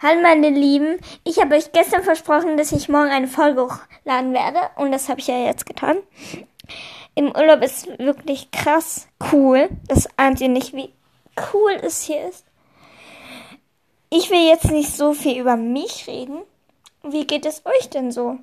Hallo meine Lieben, ich habe euch gestern versprochen, dass ich morgen eine Folge hochladen werde und das habe ich ja jetzt getan. Im Urlaub ist wirklich krass cool. Das ahnt ihr nicht, wie cool es hier ist. Ich will jetzt nicht so viel über mich reden. Wie geht es euch denn so?